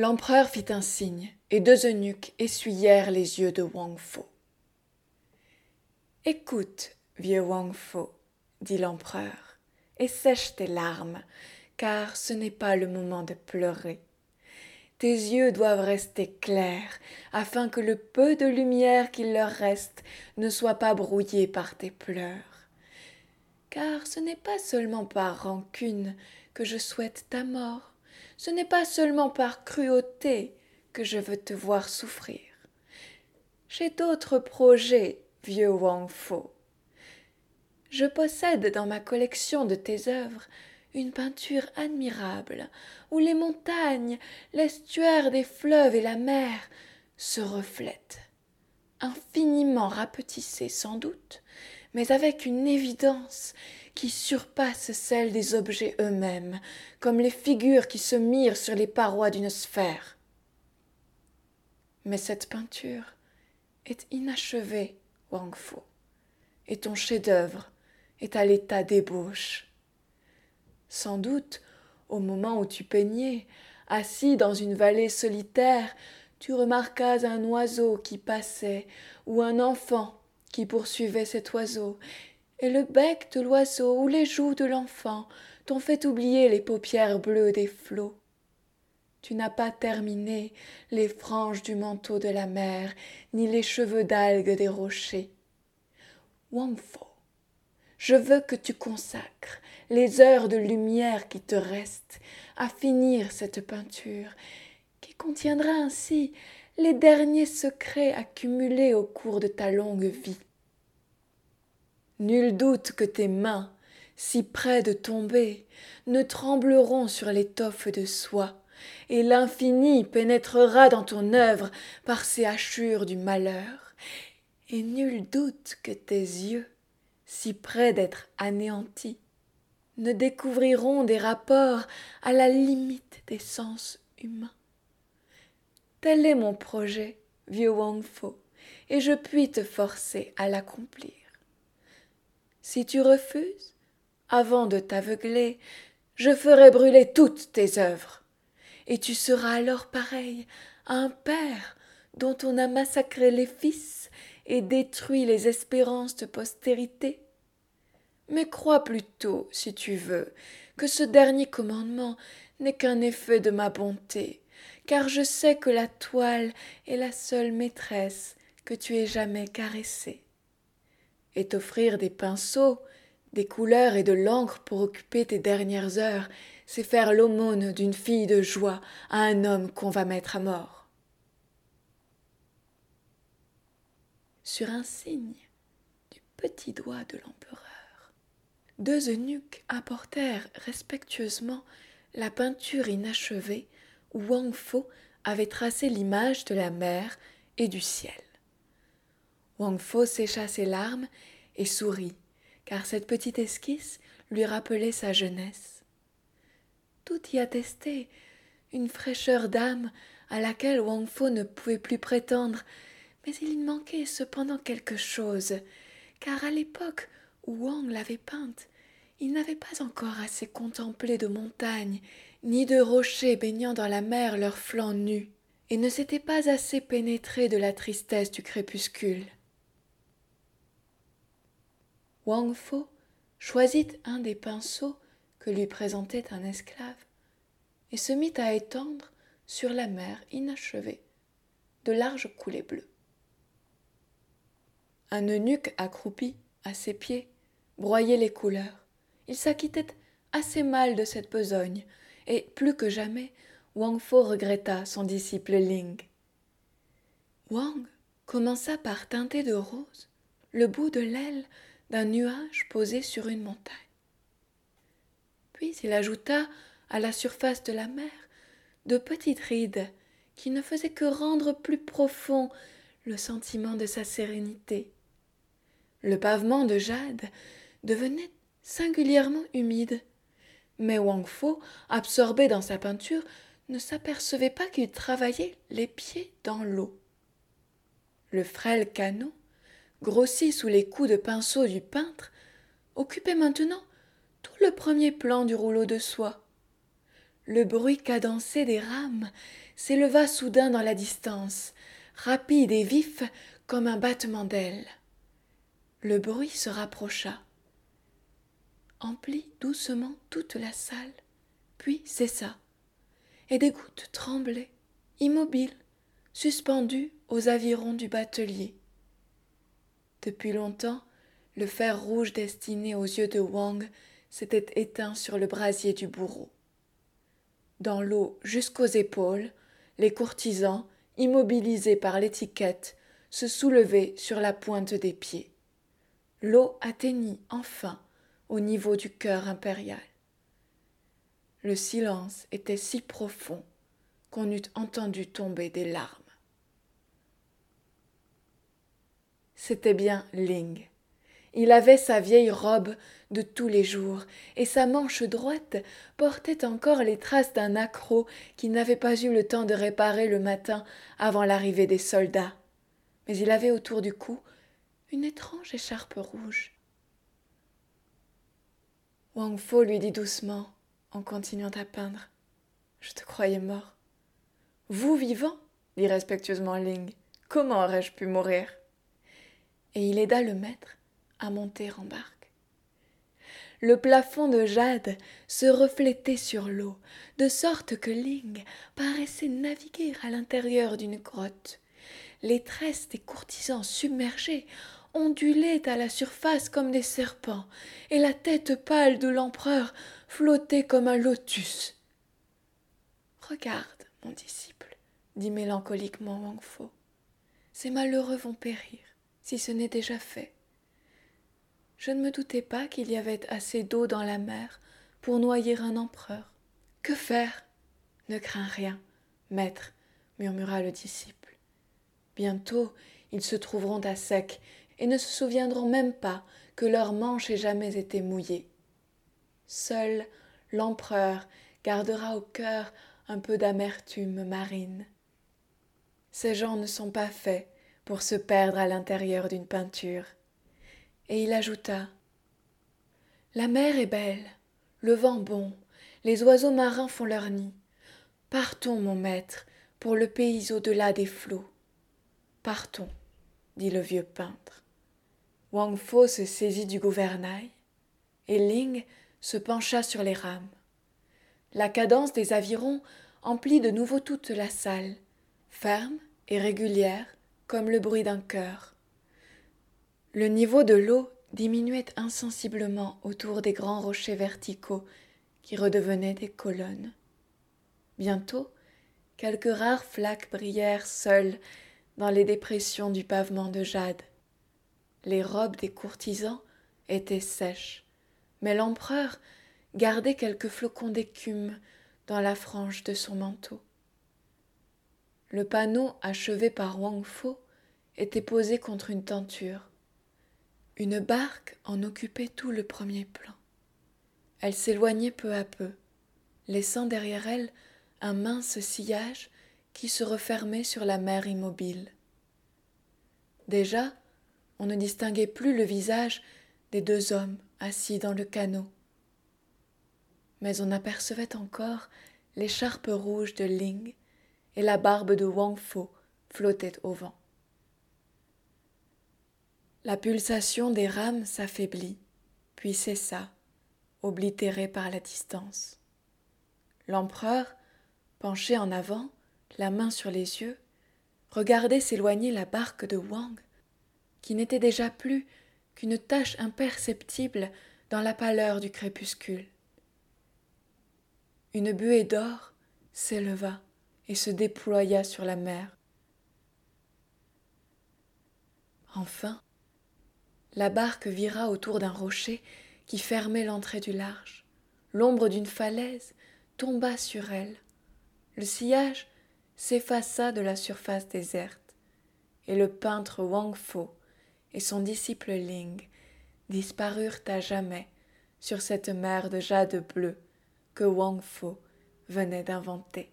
L'empereur fit un signe, et deux eunuques essuyèrent les yeux de Wang Fo. Écoute, vieux Wang Fo, dit l'empereur, et sèche tes larmes, car ce n'est pas le moment de pleurer. Tes yeux doivent rester clairs, afin que le peu de lumière qu'il leur reste ne soit pas brouillé par tes pleurs. Car ce n'est pas seulement par rancune que je souhaite ta mort, ce n'est pas seulement par cruauté que je veux te voir souffrir. J'ai d'autres projets, vieux Wang Fo. Je possède dans ma collection de tes œuvres une peinture admirable où les montagnes, l'estuaire des fleuves et la mer se reflètent, infiniment rapetissées sans doute, mais avec une évidence qui surpasse celle des objets eux-mêmes, comme les figures qui se mirent sur les parois d'une sphère. Mais cette peinture est inachevée, Wang Fo, et ton chef-d'œuvre est à l'état d'ébauche. Sans doute, au moment où tu peignais, assis dans une vallée solitaire, tu remarquas un oiseau qui passait, ou un enfant qui poursuivait cet oiseau, et le bec de l'oiseau ou les joues de l'enfant t'ont fait oublier les paupières bleues des flots. Tu n'as pas terminé les franges du manteau de la mer, ni les cheveux d'algues des rochers. Wang Fo, je veux que tu consacres les heures de lumière qui te restent à finir cette peinture, qui contiendra ainsi les derniers secrets accumulés au cours de ta longue vie. Nul doute que tes mains, si près de tomber, ne trembleront sur l'étoffe de soie, et l'infini pénétrera dans ton œuvre par ses hachures du malheur, et nul doute que tes yeux, si près d'être anéantis, ne découvriront des rapports à la limite des sens humains. Tel est mon projet, vieux Wang Fo, et je puis te forcer à l'accomplir. Si tu refuses, avant de t'aveugler, je ferai brûler toutes tes œuvres. Et tu seras alors pareil à un père dont on a massacré les fils et détruit les espérances de postérité. Mais crois plutôt, si tu veux, que ce dernier commandement n'est qu'un effet de ma bonté, car je sais que la toile est la seule maîtresse que tu aies jamais caressée et t'offrir des pinceaux, des couleurs et de l'encre pour occuper tes dernières heures, c'est faire l'aumône d'une fille de joie à un homme qu'on va mettre à mort. Sur un signe du petit doigt de l'empereur, deux eunuques apportèrent respectueusement la peinture inachevée où Wang Fo avait tracé l'image de la mer et du ciel. Wang Fo sécha ses larmes et sourit, car cette petite esquisse lui rappelait sa jeunesse. Tout y attestait une fraîcheur d'âme à laquelle Wang Fo ne pouvait plus prétendre, mais il y manquait cependant quelque chose, car à l'époque où Wang l'avait peinte, il n'avait pas encore assez contemplé de montagnes, ni de rochers baignant dans la mer leurs flancs nus, et ne s'était pas assez pénétré de la tristesse du crépuscule. Wang Fo choisit un des pinceaux que lui présentait un esclave et se mit à étendre sur la mer inachevée de larges coulées bleues. Un eunuque accroupi à ses pieds broyait les couleurs. Il s'acquittait assez mal de cette besogne, et plus que jamais, Wang Fo regretta son disciple Ling. Wang commença par teinter de rose le bout de l'aile d'un nuage posé sur une montagne. Puis il ajouta à la surface de la mer de petites rides qui ne faisaient que rendre plus profond le sentiment de sa sérénité. Le pavement de jade devenait singulièrement humide, mais Wang Fo, absorbé dans sa peinture, ne s'apercevait pas qu'il travaillait les pieds dans l'eau. Le frêle canot grossi sous les coups de pinceau du peintre, occupait maintenant tout le premier plan du rouleau de soie. Le bruit cadencé des rames s'éleva soudain dans la distance, rapide et vif comme un battement d'ailes. Le bruit se rapprocha, emplit doucement toute la salle, puis cessa, et des gouttes tremblaient, immobiles, suspendues aux avirons du batelier. Depuis longtemps, le fer rouge destiné aux yeux de Wang s'était éteint sur le brasier du bourreau. Dans l'eau jusqu'aux épaules, les courtisans, immobilisés par l'étiquette, se soulevaient sur la pointe des pieds. L'eau atteignit enfin au niveau du cœur impérial. Le silence était si profond qu'on eût entendu tomber des larmes. C'était bien Ling. Il avait sa vieille robe de tous les jours, et sa manche droite portait encore les traces d'un accroc qu'il n'avait pas eu le temps de réparer le matin avant l'arrivée des soldats. Mais il avait autour du cou une étrange écharpe rouge. Wang Fo lui dit doucement, en continuant à peindre. Je te croyais mort. Vous vivant dit respectueusement Ling. Comment aurais-je pu mourir? Et il aida le maître à monter en barque. Le plafond de jade se reflétait sur l'eau, de sorte que Ling paraissait naviguer à l'intérieur d'une grotte. Les tresses des courtisans submergés ondulaient à la surface comme des serpents, et la tête pâle de l'empereur flottait comme un lotus. Regarde, mon disciple, dit mélancoliquement Wang Fo. Ces malheureux vont périr, si ce n'est déjà fait. Je ne me doutais pas qu'il y avait assez d'eau dans la mer pour noyer un empereur. Que faire? Ne crains rien, maître, murmura le disciple. Bientôt ils se trouveront à sec et ne se souviendront même pas que leur manche ait jamais été mouillée. Seul l'empereur gardera au cœur un peu d'amertume marine. Ces gens ne sont pas faits pour se perdre à l'intérieur d'une peinture et il ajouta La mer est belle, le vent bon, les oiseaux marins font leur nid. Partons, mon maître, pour le pays au-delà des flots. Partons, dit le vieux peintre. Wang Fo se saisit du gouvernail, et Ling se pencha sur les rames. La cadence des avirons emplit de nouveau toute la salle, ferme et régulière comme le bruit d'un cœur. Le niveau de l'eau diminuait insensiblement autour des grands rochers verticaux qui redevenaient des colonnes. Bientôt, quelques rares flaques brillèrent seules dans les dépressions du pavement de jade. Les robes des courtisans étaient sèches, mais l'empereur gardait quelques flocons d'écume dans la frange de son manteau. Le panneau achevé par Wang Fo était posé contre une tenture. Une barque en occupait tout le premier plan. Elle s'éloignait peu à peu, laissant derrière elle un mince sillage qui se refermait sur la mer immobile. Déjà, on ne distinguait plus le visage des deux hommes assis dans le canot. Mais on apercevait encore l'écharpe rouge de Ling et la barbe de Wang Fo flottait au vent. La pulsation des rames s'affaiblit, puis cessa, oblitérée par la distance. L'empereur, penché en avant, la main sur les yeux, regardait s'éloigner la barque de Wang, qui n'était déjà plus qu'une tache imperceptible dans la pâleur du crépuscule. Une buée d'or s'éleva et se déploya sur la mer. Enfin, la barque vira autour d'un rocher qui fermait l'entrée du large. L'ombre d'une falaise tomba sur elle. Le sillage s'effaça de la surface déserte, et le peintre Wang Fo et son disciple Ling disparurent à jamais sur cette mer de jade bleu que Wang Fo venait d'inventer.